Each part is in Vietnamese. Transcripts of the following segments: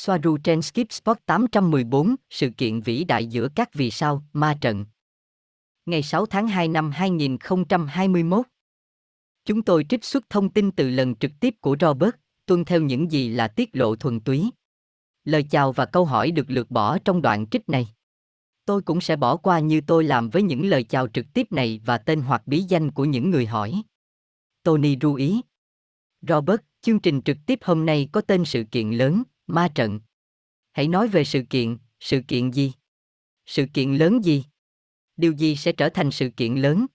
Soaru trên Skip Spot 814, sự kiện vĩ đại giữa các vì sao, ma trận. Ngày 6 tháng 2 năm 2021. Chúng tôi trích xuất thông tin từ lần trực tiếp của Robert, tuân theo những gì là tiết lộ thuần túy. Lời chào và câu hỏi được lược bỏ trong đoạn trích này. Tôi cũng sẽ bỏ qua như tôi làm với những lời chào trực tiếp này và tên hoặc bí danh của những người hỏi. Tony ru ý. Robert, chương trình trực tiếp hôm nay có tên sự kiện lớn, ma trận. Hãy nói về sự kiện, sự kiện gì? Sự kiện lớn gì? Điều gì sẽ trở thành sự kiện lớn?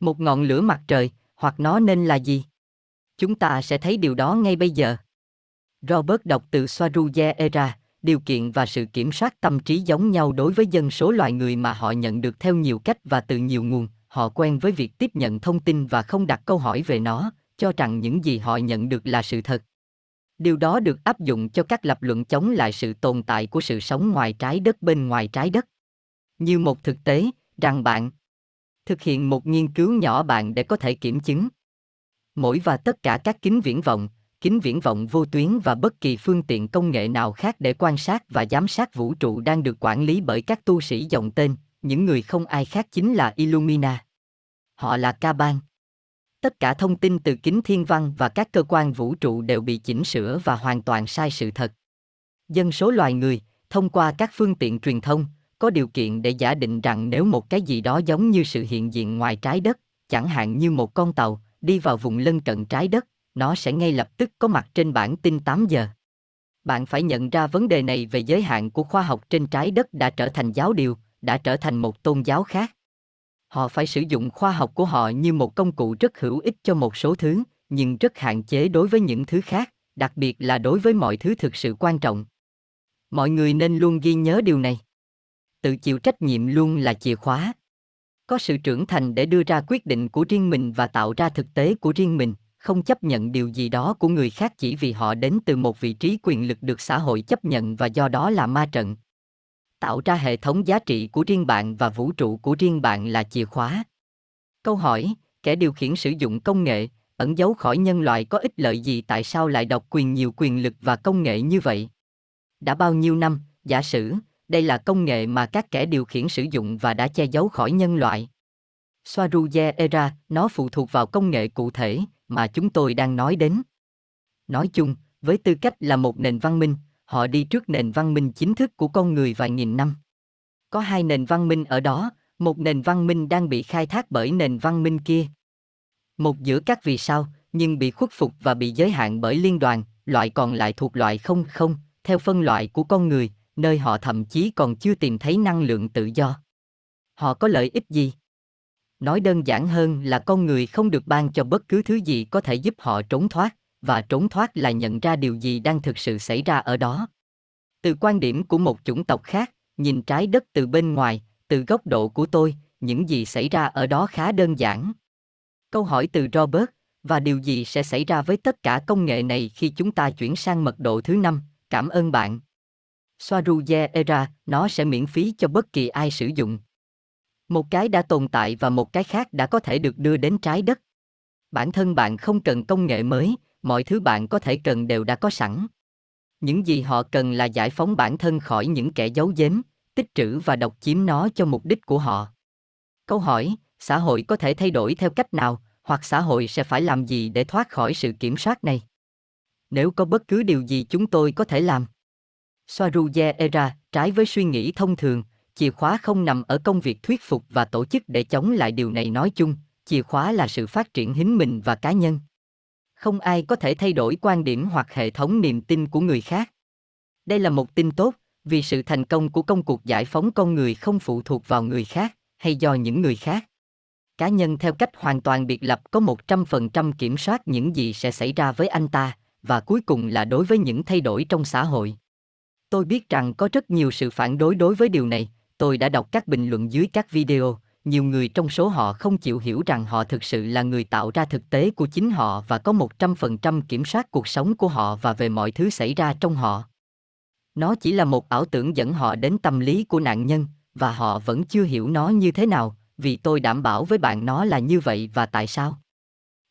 Một ngọn lửa mặt trời, hoặc nó nên là gì? Chúng ta sẽ thấy điều đó ngay bây giờ. Robert đọc từ Swaruja Era, điều kiện và sự kiểm soát tâm trí giống nhau đối với dân số loài người mà họ nhận được theo nhiều cách và từ nhiều nguồn, họ quen với việc tiếp nhận thông tin và không đặt câu hỏi về nó, cho rằng những gì họ nhận được là sự thật. Điều đó được áp dụng cho các lập luận chống lại sự tồn tại của sự sống ngoài trái đất bên ngoài trái đất. Như một thực tế, rằng bạn thực hiện một nghiên cứu nhỏ bạn để có thể kiểm chứng. Mỗi và tất cả các kính viễn vọng, kính viễn vọng vô tuyến và bất kỳ phương tiện công nghệ nào khác để quan sát và giám sát vũ trụ đang được quản lý bởi các tu sĩ dòng tên, những người không ai khác chính là Illumina. Họ là Caban. Tất cả thông tin từ kính thiên văn và các cơ quan vũ trụ đều bị chỉnh sửa và hoàn toàn sai sự thật. Dân số loài người, thông qua các phương tiện truyền thông, có điều kiện để giả định rằng nếu một cái gì đó giống như sự hiện diện ngoài trái đất, chẳng hạn như một con tàu, đi vào vùng lân cận trái đất, nó sẽ ngay lập tức có mặt trên bản tin 8 giờ. Bạn phải nhận ra vấn đề này về giới hạn của khoa học trên trái đất đã trở thành giáo điều, đã trở thành một tôn giáo khác. Họ phải sử dụng khoa học của họ như một công cụ rất hữu ích cho một số thứ, nhưng rất hạn chế đối với những thứ khác, đặc biệt là đối với mọi thứ thực sự quan trọng. Mọi người nên luôn ghi nhớ điều này. Tự chịu trách nhiệm luôn là chìa khóa. Có sự trưởng thành để đưa ra quyết định của riêng mình và tạo ra thực tế của riêng mình, không chấp nhận điều gì đó của người khác chỉ vì họ đến từ một vị trí quyền lực được xã hội chấp nhận và do đó là ma trận tạo ra hệ thống giá trị của riêng bạn và vũ trụ của riêng bạn là chìa khóa. Câu hỏi kẻ điều khiển sử dụng công nghệ ẩn giấu khỏi nhân loại có ích lợi gì tại sao lại độc quyền nhiều quyền lực và công nghệ như vậy? Đã bao nhiêu năm giả sử đây là công nghệ mà các kẻ điều khiển sử dụng và đã che giấu khỏi nhân loại. Swaruje Era, nó phụ thuộc vào công nghệ cụ thể mà chúng tôi đang nói đến. Nói chung, với tư cách là một nền văn minh, họ đi trước nền văn minh chính thức của con người vài nghìn năm. Có hai nền văn minh ở đó, một nền văn minh đang bị khai thác bởi nền văn minh kia. Một giữa các vì sao, nhưng bị khuất phục và bị giới hạn bởi liên đoàn, loại còn lại thuộc loại không không, theo phân loại của con người, nơi họ thậm chí còn chưa tìm thấy năng lượng tự do. Họ có lợi ích gì? Nói đơn giản hơn là con người không được ban cho bất cứ thứ gì có thể giúp họ trốn thoát, và trốn thoát là nhận ra điều gì đang thực sự xảy ra ở đó. Từ quan điểm của một chủng tộc khác, nhìn trái đất từ bên ngoài, từ góc độ của tôi, những gì xảy ra ở đó khá đơn giản. Câu hỏi từ Robert, và điều gì sẽ xảy ra với tất cả công nghệ này khi chúng ta chuyển sang mật độ thứ năm? Cảm ơn bạn. Swaruja Era, nó sẽ miễn phí cho bất kỳ ai sử dụng. Một cái đã tồn tại và một cái khác đã có thể được đưa đến trái đất. Bản thân bạn không cần công nghệ mới, mọi thứ bạn có thể cần đều đã có sẵn. Những gì họ cần là giải phóng bản thân khỏi những kẻ giấu giếm, tích trữ và độc chiếm nó cho mục đích của họ. Câu hỏi, xã hội có thể thay đổi theo cách nào, hoặc xã hội sẽ phải làm gì để thoát khỏi sự kiểm soát này? Nếu có bất cứ điều gì chúng tôi có thể làm. Swaruja Era, trái với suy nghĩ thông thường, chìa khóa không nằm ở công việc thuyết phục và tổ chức để chống lại điều này nói chung, chìa khóa là sự phát triển hính mình và cá nhân không ai có thể thay đổi quan điểm hoặc hệ thống niềm tin của người khác. Đây là một tin tốt, vì sự thành công của công cuộc giải phóng con người không phụ thuộc vào người khác, hay do những người khác. Cá nhân theo cách hoàn toàn biệt lập có một trăm phần trăm kiểm soát những gì sẽ xảy ra với anh ta, và cuối cùng là đối với những thay đổi trong xã hội. Tôi biết rằng có rất nhiều sự phản đối đối với điều này, tôi đã đọc các bình luận dưới các video nhiều người trong số họ không chịu hiểu rằng họ thực sự là người tạo ra thực tế của chính họ và có một trăm phần trăm kiểm soát cuộc sống của họ và về mọi thứ xảy ra trong họ. Nó chỉ là một ảo tưởng dẫn họ đến tâm lý của nạn nhân, và họ vẫn chưa hiểu nó như thế nào, vì tôi đảm bảo với bạn nó là như vậy và tại sao.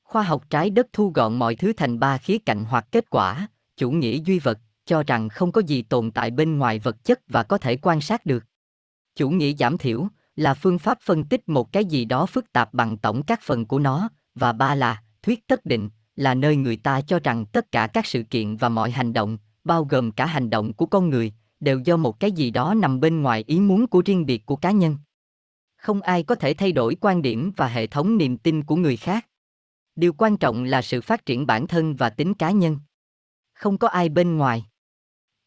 Khoa học trái đất thu gọn mọi thứ thành ba khía cạnh hoặc kết quả, chủ nghĩa duy vật, cho rằng không có gì tồn tại bên ngoài vật chất và có thể quan sát được. Chủ nghĩa giảm thiểu là phương pháp phân tích một cái gì đó phức tạp bằng tổng các phần của nó, và ba là thuyết tất định, là nơi người ta cho rằng tất cả các sự kiện và mọi hành động, bao gồm cả hành động của con người, đều do một cái gì đó nằm bên ngoài ý muốn của riêng biệt của cá nhân. Không ai có thể thay đổi quan điểm và hệ thống niềm tin của người khác. Điều quan trọng là sự phát triển bản thân và tính cá nhân. Không có ai bên ngoài.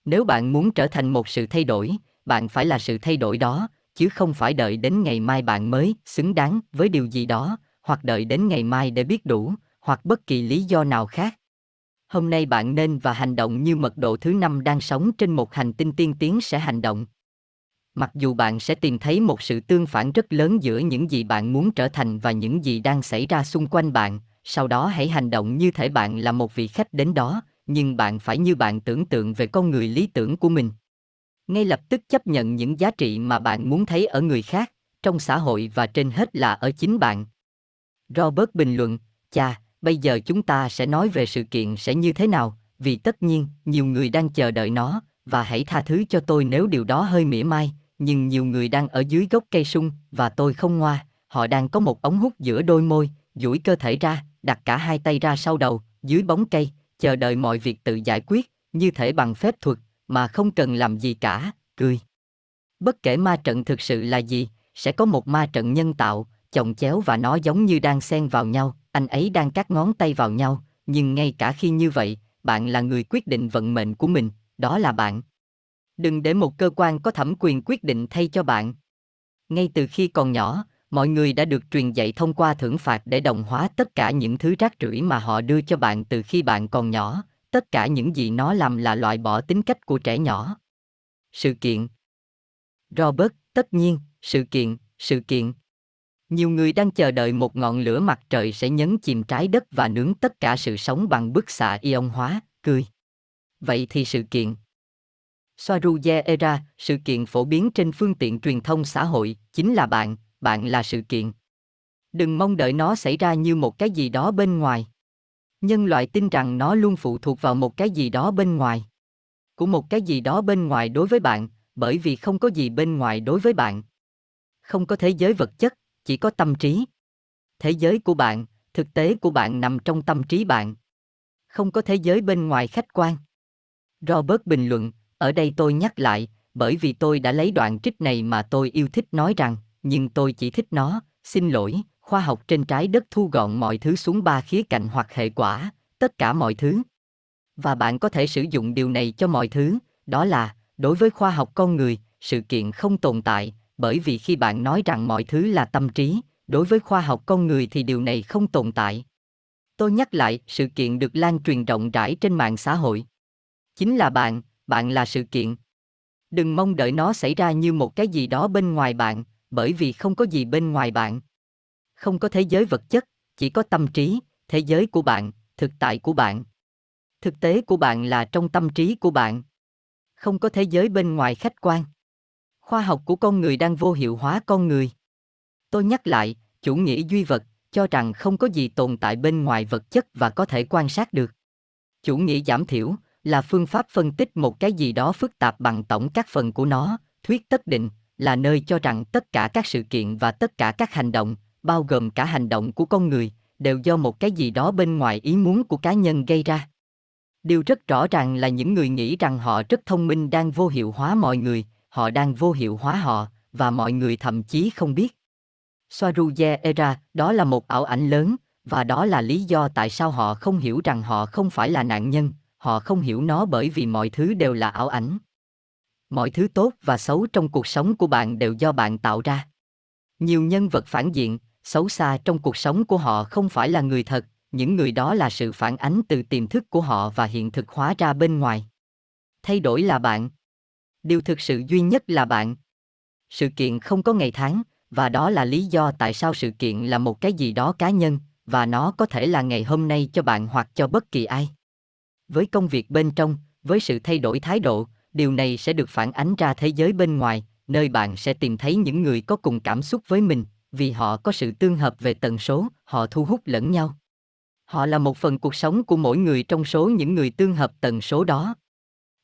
Nếu bạn muốn trở thành một sự thay đổi, bạn phải là sự thay đổi đó, chứ không phải đợi đến ngày mai bạn mới xứng đáng với điều gì đó, hoặc đợi đến ngày mai để biết đủ, hoặc bất kỳ lý do nào khác. Hôm nay bạn nên và hành động như mật độ thứ năm đang sống trên một hành tinh tiên tiến sẽ hành động. Mặc dù bạn sẽ tìm thấy một sự tương phản rất lớn giữa những gì bạn muốn trở thành và những gì đang xảy ra xung quanh bạn, sau đó hãy hành động như thể bạn là một vị khách đến đó, nhưng bạn phải như bạn tưởng tượng về con người lý tưởng của mình. Ngay lập tức chấp nhận những giá trị mà bạn muốn thấy ở người khác, trong xã hội và trên hết là ở chính bạn. Robert bình luận, cha, bây giờ chúng ta sẽ nói về sự kiện sẽ như thế nào, vì tất nhiên, nhiều người đang chờ đợi nó, và hãy tha thứ cho tôi nếu điều đó hơi mỉa mai, nhưng nhiều người đang ở dưới gốc cây sung, và tôi không ngoa, họ đang có một ống hút giữa đôi môi, duỗi cơ thể ra, đặt cả hai tay ra sau đầu, dưới bóng cây, chờ đợi mọi việc tự giải quyết, như thể bằng phép thuật, mà không cần làm gì cả, cười. Bất kể ma trận thực sự là gì, sẽ có một ma trận nhân tạo, chồng chéo và nó giống như đang xen vào nhau, anh ấy đang cắt ngón tay vào nhau, nhưng ngay cả khi như vậy, bạn là người quyết định vận mệnh của mình, đó là bạn. Đừng để một cơ quan có thẩm quyền quyết định thay cho bạn. Ngay từ khi còn nhỏ, mọi người đã được truyền dạy thông qua thưởng phạt để đồng hóa tất cả những thứ rác rưởi mà họ đưa cho bạn từ khi bạn còn nhỏ, tất cả những gì nó làm là loại bỏ tính cách của trẻ nhỏ. Sự kiện Robert, tất nhiên, sự kiện, sự kiện. Nhiều người đang chờ đợi một ngọn lửa mặt trời sẽ nhấn chìm trái đất và nướng tất cả sự sống bằng bức xạ ion hóa, cười. Vậy thì sự kiện. Soaruye Era, sự kiện phổ biến trên phương tiện truyền thông xã hội, chính là bạn, bạn là sự kiện. Đừng mong đợi nó xảy ra như một cái gì đó bên ngoài. Nhân loại tin rằng nó luôn phụ thuộc vào một cái gì đó bên ngoài. Của một cái gì đó bên ngoài đối với bạn, bởi vì không có gì bên ngoài đối với bạn. Không có thế giới vật chất, chỉ có tâm trí. Thế giới của bạn, thực tế của bạn nằm trong tâm trí bạn. Không có thế giới bên ngoài khách quan. Robert bình luận, ở đây tôi nhắc lại, bởi vì tôi đã lấy đoạn trích này mà tôi yêu thích nói rằng, nhưng tôi chỉ thích nó, xin lỗi, khoa học trên trái đất thu gọn mọi thứ xuống ba khía cạnh hoặc hệ quả, tất cả mọi thứ. Và bạn có thể sử dụng điều này cho mọi thứ, đó là, đối với khoa học con người, sự kiện không tồn tại, bởi vì khi bạn nói rằng mọi thứ là tâm trí, đối với khoa học con người thì điều này không tồn tại. Tôi nhắc lại, sự kiện được lan truyền rộng rãi trên mạng xã hội. Chính là bạn, bạn là sự kiện. Đừng mong đợi nó xảy ra như một cái gì đó bên ngoài bạn, bởi vì không có gì bên ngoài bạn. Không có thế giới vật chất, chỉ có tâm trí, thế giới của bạn, thực tại của bạn. Thực tế của bạn là trong tâm trí của bạn. Không có thế giới bên ngoài khách quan. Khoa học của con người đang vô hiệu hóa con người. Tôi nhắc lại, chủ nghĩa duy vật, cho rằng không có gì tồn tại bên ngoài vật chất và có thể quan sát được. Chủ nghĩa giảm thiểu là phương pháp phân tích một cái gì đó phức tạp bằng tổng các phần của nó, thuyết tất định là nơi cho rằng tất cả các sự kiện và tất cả các hành động, bao gồm cả hành động của con người, đều do một cái gì đó bên ngoài ý muốn của cá nhân gây ra. Điều rất rõ ràng là những người nghĩ rằng họ rất thông minh đang vô hiệu hóa mọi người, họ đang vô hiệu hóa họ, và mọi người thậm chí không biết. Soaruye Era, đó là một ảo ảnh lớn, và đó là lý do tại sao họ không hiểu rằng họ không phải là nạn nhân, họ không hiểu nó bởi vì mọi thứ đều là ảo ảnh. Mọi thứ tốt và xấu trong cuộc sống của bạn đều do bạn tạo ra. Nhiều nhân vật phản diện, xấu xa trong cuộc sống của họ không phải là người thật, những người đó là sự phản ánh từ tiềm thức của họ và hiện thực hóa ra bên ngoài. Thay đổi là bạn. Điều thực sự duy nhất là bạn. Sự kiện không có ngày tháng, và đó là lý do tại sao sự kiện là một cái gì đó cá nhân, và nó có thể là ngày hôm nay cho bạn hoặc cho bất kỳ ai. Với công việc bên trong, với sự thay đổi thái độ, điều này sẽ được phản ánh ra thế giới bên ngoài, nơi bạn sẽ tìm thấy những người có cùng cảm xúc với mình, vì họ có sự tương hợp về tần số, họ thu hút lẫn nhau. Họ là một phần cuộc sống của mỗi người trong số những người tương hợp tần số đó.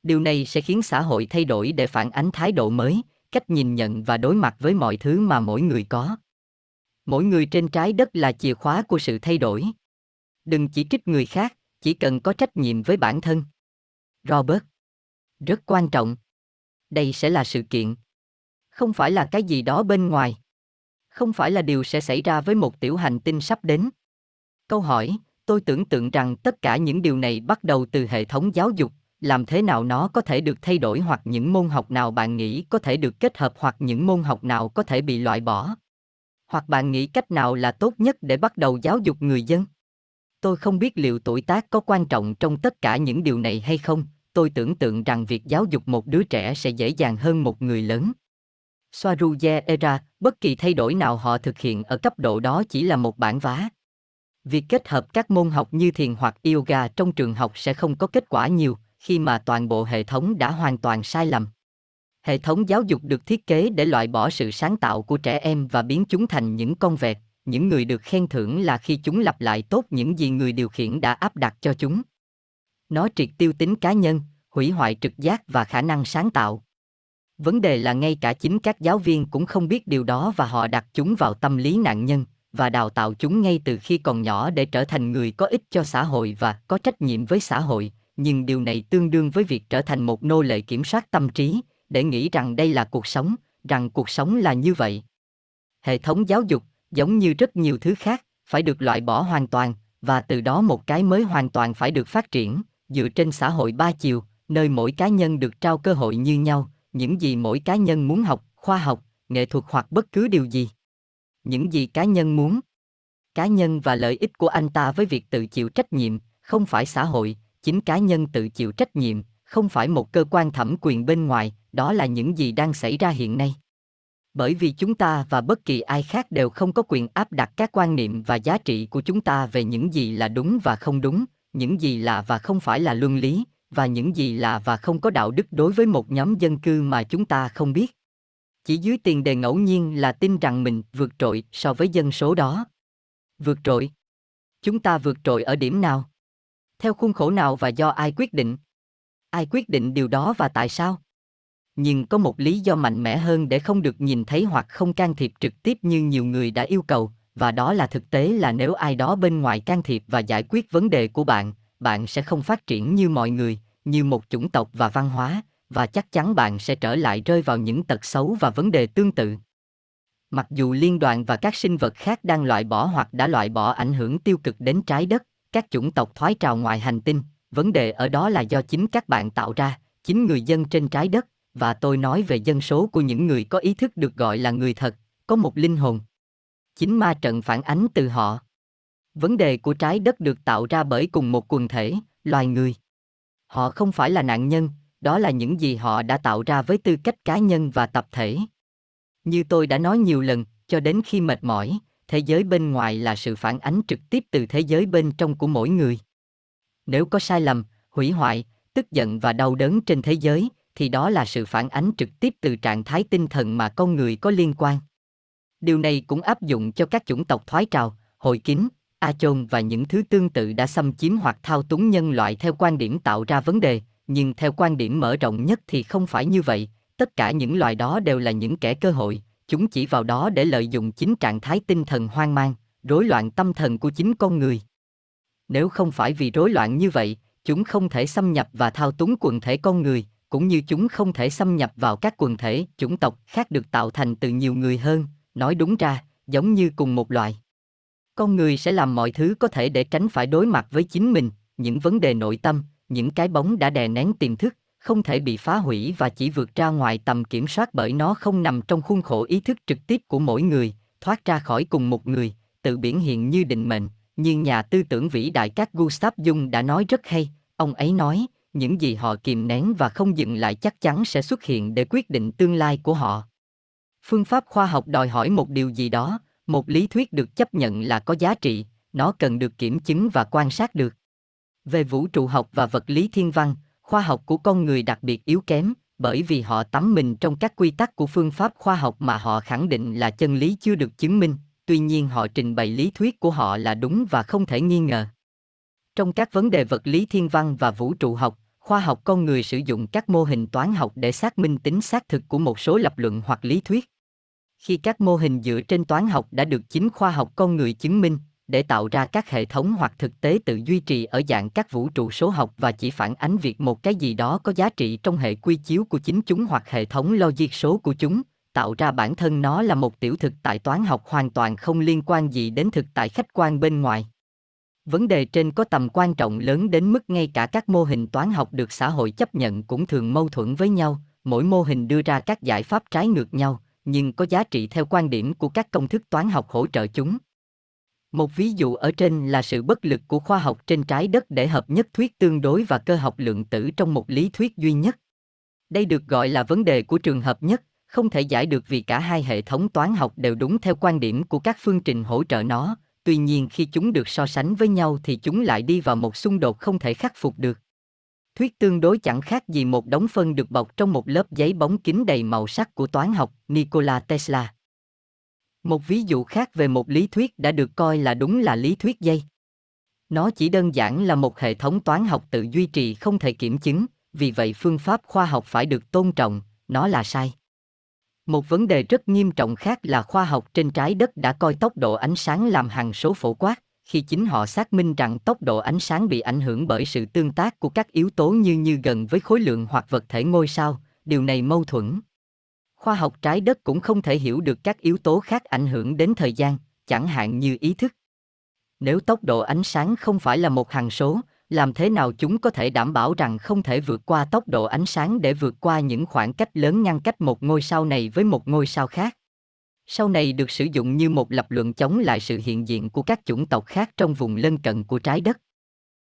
Điều này sẽ khiến xã hội thay đổi để phản ánh thái độ mới, cách nhìn nhận và đối mặt với mọi thứ mà mỗi người có. Mỗi người trên trái đất là chìa khóa của sự thay đổi. Đừng chỉ trích người khác, chỉ cần có trách nhiệm với bản thân. Robert. Rất quan trọng. Đây sẽ là sự kiện. Không phải là cái gì đó bên ngoài. Không phải là điều sẽ xảy ra với một tiểu hành tinh sắp đến. Câu hỏi, tôi tưởng tượng rằng tất cả những điều này bắt đầu từ hệ thống giáo dục, làm thế nào nó có thể được thay đổi hoặc những môn học nào bạn nghĩ có thể được kết hợp hoặc những môn học nào có thể bị loại bỏ? Hoặc bạn nghĩ cách nào là tốt nhất để bắt đầu giáo dục người dân? Tôi không biết liệu tuổi tác có quan trọng trong tất cả những điều này hay không. Tôi tưởng tượng rằng việc giáo dục một đứa trẻ sẽ dễ dàng hơn một người lớn. Swaruja Era, bất kỳ thay đổi nào họ thực hiện ở cấp độ đó chỉ là một bản vá. Việc kết hợp các môn học như thiền hoặc yoga trong trường học sẽ không có kết quả nhiều, khi mà toàn bộ hệ thống đã hoàn toàn sai lầm. Hệ thống giáo dục được thiết kế để loại bỏ sự sáng tạo của trẻ em và biến chúng thành những con vẹt, những người được khen thưởng là khi chúng lặp lại tốt những gì người điều khiển đã áp đặt cho chúng. Nó triệt tiêu tính cá nhân, hủy hoại trực giác và khả năng sáng tạo. Vấn đề là ngay cả chính các giáo viên cũng không biết điều đó và họ đặt chúng vào tâm lý nạn nhân và đào tạo chúng ngay từ khi còn nhỏ để trở thành người có ích cho xã hội và có trách nhiệm với xã hội, nhưng điều này tương đương với việc trở thành một nô lệ kiểm soát tâm trí, để nghĩ rằng đây là cuộc sống, rằng cuộc sống là như vậy. Hệ thống giáo dục, giống như rất nhiều thứ khác, phải được loại bỏ hoàn toàn, và từ đó một cái mới hoàn toàn phải được phát triển, dựa trên xã hội ba chiều, nơi mỗi cá nhân được trao cơ hội như nhau, những gì mỗi cá nhân muốn học, khoa học, nghệ thuật hoặc bất cứ điều gì. Những gì cá nhân muốn. Cá nhân và lợi ích của anh ta với việc tự chịu trách nhiệm, không phải xã hội, chính cá nhân tự chịu trách nhiệm, không phải một cơ quan thẩm quyền bên ngoài, đó là những gì đang xảy ra hiện nay. Bởi vì chúng ta và bất kỳ ai khác đều không có quyền áp đặt các quan niệm và giá trị của chúng ta về những gì là đúng và không đúng, những gì là và không phải là luân lý, và những gì là và không có đạo đức đối với một nhóm dân cư mà chúng ta không biết. Chỉ dưới tiền đề ngẫu nhiên là tin rằng mình vượt trội so với dân số đó. Vượt trội. Chúng ta vượt trội ở điểm nào? Theo khuôn khổ nào và do ai quyết định? Ai quyết định điều đó và tại sao? Nhưng có một lý do mạnh mẽ hơn để không được nhìn thấy hoặc không can thiệp trực tiếp như nhiều người đã yêu cầu, và đó là thực tế là nếu ai đó bên ngoài can thiệp và giải quyết vấn đề của bạn, bạn sẽ không phát triển như mọi người, như một chủng tộc và văn hóa, và chắc chắn bạn sẽ trở lại rơi vào những tật xấu và vấn đề tương tự. Mặc dù liên đoàn và các sinh vật khác đang loại bỏ hoặc đã loại bỏ ảnh hưởng tiêu cực đến trái đất, các chủng tộc thoái trào ngoài hành tinh, vấn đề ở đó là do chính các bạn tạo ra, chính người dân trên trái đất, và tôi nói về dân số của những người có ý thức được gọi là người thật, có một linh hồn. Chính ma trận phản ánh từ họ. Vấn đề của trái đất được tạo ra bởi cùng một quần thể, loài người. Họ không phải là nạn nhân, đó là những gì họ đã tạo ra với tư cách cá nhân và tập thể. Như tôi đã nói nhiều lần, cho đến khi mệt mỏi, thế giới bên ngoài là sự phản ánh trực tiếp từ thế giới bên trong của mỗi người nếu có sai lầm hủy hoại tức giận và đau đớn trên thế giới thì đó là sự phản ánh trực tiếp từ trạng thái tinh thần mà con người có liên quan điều này cũng áp dụng cho các chủng tộc thoái trào hội kín a chôn và những thứ tương tự đã xâm chiếm hoặc thao túng nhân loại theo quan điểm tạo ra vấn đề, nhưng theo quan điểm mở rộng nhất thì không phải như vậy. Tất cả những loài đó đều là những kẻ cơ hội, chúng chỉ vào đó để lợi dụng chính trạng thái tinh thần hoang mang, rối loạn tâm thần của chính con người. Nếu không phải vì rối loạn như vậy, chúng không thể xâm nhập và thao túng quần thể con người, cũng như chúng không thể xâm nhập vào các quần thể, chủng tộc khác được tạo thành từ nhiều người hơn. Nói đúng ra, giống như cùng một loài con người sẽ làm mọi thứ có thể để tránh phải đối mặt với chính mình những vấn đề nội tâm những cái bóng đã đè nén tiềm thức không thể bị phá hủy và chỉ vượt ra ngoài tầm kiểm soát bởi nó không nằm trong khuôn khổ ý thức trực tiếp của mỗi người thoát ra khỏi cùng một người tự biển hiện như định mệnh nhưng nhà tư tưởng vĩ đại các Gustav Jung đã nói rất hay, ông ấy nói, những gì họ kìm nén và không dừng lại chắc chắn sẽ xuất hiện để quyết định tương lai của họ. Phương pháp khoa học đòi hỏi một điều gì đó, một lý thuyết được chấp nhận là có giá trị, nó cần được kiểm chứng và quan sát được. Về vũ trụ học và vật lý thiên văn, khoa học của con người đặc biệt yếu kém, bởi vì họ tắm mình trong các quy tắc của phương pháp khoa học mà họ khẳng định là chân lý chưa được chứng minh, tuy nhiên họ trình bày lý thuyết của họ là đúng và không thể nghi ngờ. Trong các vấn đề vật lý thiên văn và vũ trụ học, khoa học con người sử dụng các mô hình toán học để xác minh tính xác thực của một số lập luận hoặc lý thuyết khi các mô hình dựa trên toán học đã được chính khoa học con người chứng minh, để tạo ra các hệ thống hoặc thực tế tự duy trì ở dạng các vũ trụ số học và chỉ phản ánh việc một cái gì đó có giá trị trong hệ quy chiếu của chính chúng hoặc hệ thống logic số của chúng, tạo ra bản thân nó là một tiểu thực tại toán học hoàn toàn không liên quan gì đến thực tại khách quan bên ngoài. Vấn đề trên có tầm quan trọng lớn đến mức ngay cả các mô hình toán học được xã hội chấp nhận cũng thường mâu thuẫn với nhau, mỗi mô hình đưa ra các giải pháp trái ngược nhau nhưng có giá trị theo quan điểm của các công thức toán học hỗ trợ chúng. Một ví dụ ở trên là sự bất lực của khoa học trên trái đất để hợp nhất thuyết tương đối và cơ học lượng tử trong một lý thuyết duy nhất. Đây được gọi là vấn đề của trường hợp nhất, không thể giải được vì cả hai hệ thống toán học đều đúng theo quan điểm của các phương trình hỗ trợ nó, tuy nhiên khi chúng được so sánh với nhau thì chúng lại đi vào một xung đột không thể khắc phục được thuyết tương đối chẳng khác gì một đống phân được bọc trong một lớp giấy bóng kính đầy màu sắc của toán học nikola tesla. Một ví dụ khác về một lý thuyết đã được coi là đúng là lý thuyết dây. Nó chỉ đơn giản là một hệ thống toán học tự duy trì không thể kiểm chứng vì vậy phương pháp khoa học phải được tôn trọng nó là sai. Một vấn đề rất nghiêm trọng khác là khoa học trên trái đất đã coi tốc độ ánh sáng làm hằng số phổ quát, khi chính họ xác minh rằng tốc độ ánh sáng bị ảnh hưởng bởi sự tương tác của các yếu tố như như gần với khối lượng hoặc vật thể ngôi sao, điều này mâu thuẫn. Khoa học trái đất cũng không thể hiểu được các yếu tố khác ảnh hưởng đến thời gian, chẳng hạn như ý thức. Nếu tốc độ ánh sáng không phải là một hằng số, làm thế nào chúng có thể đảm bảo rằng không thể vượt qua tốc độ ánh sáng để vượt qua những khoảng cách lớn ngăn cách một ngôi sao này với một ngôi sao khác sau này được sử dụng như một lập luận chống lại sự hiện diện của các chủng tộc khác trong vùng lân cận của trái đất.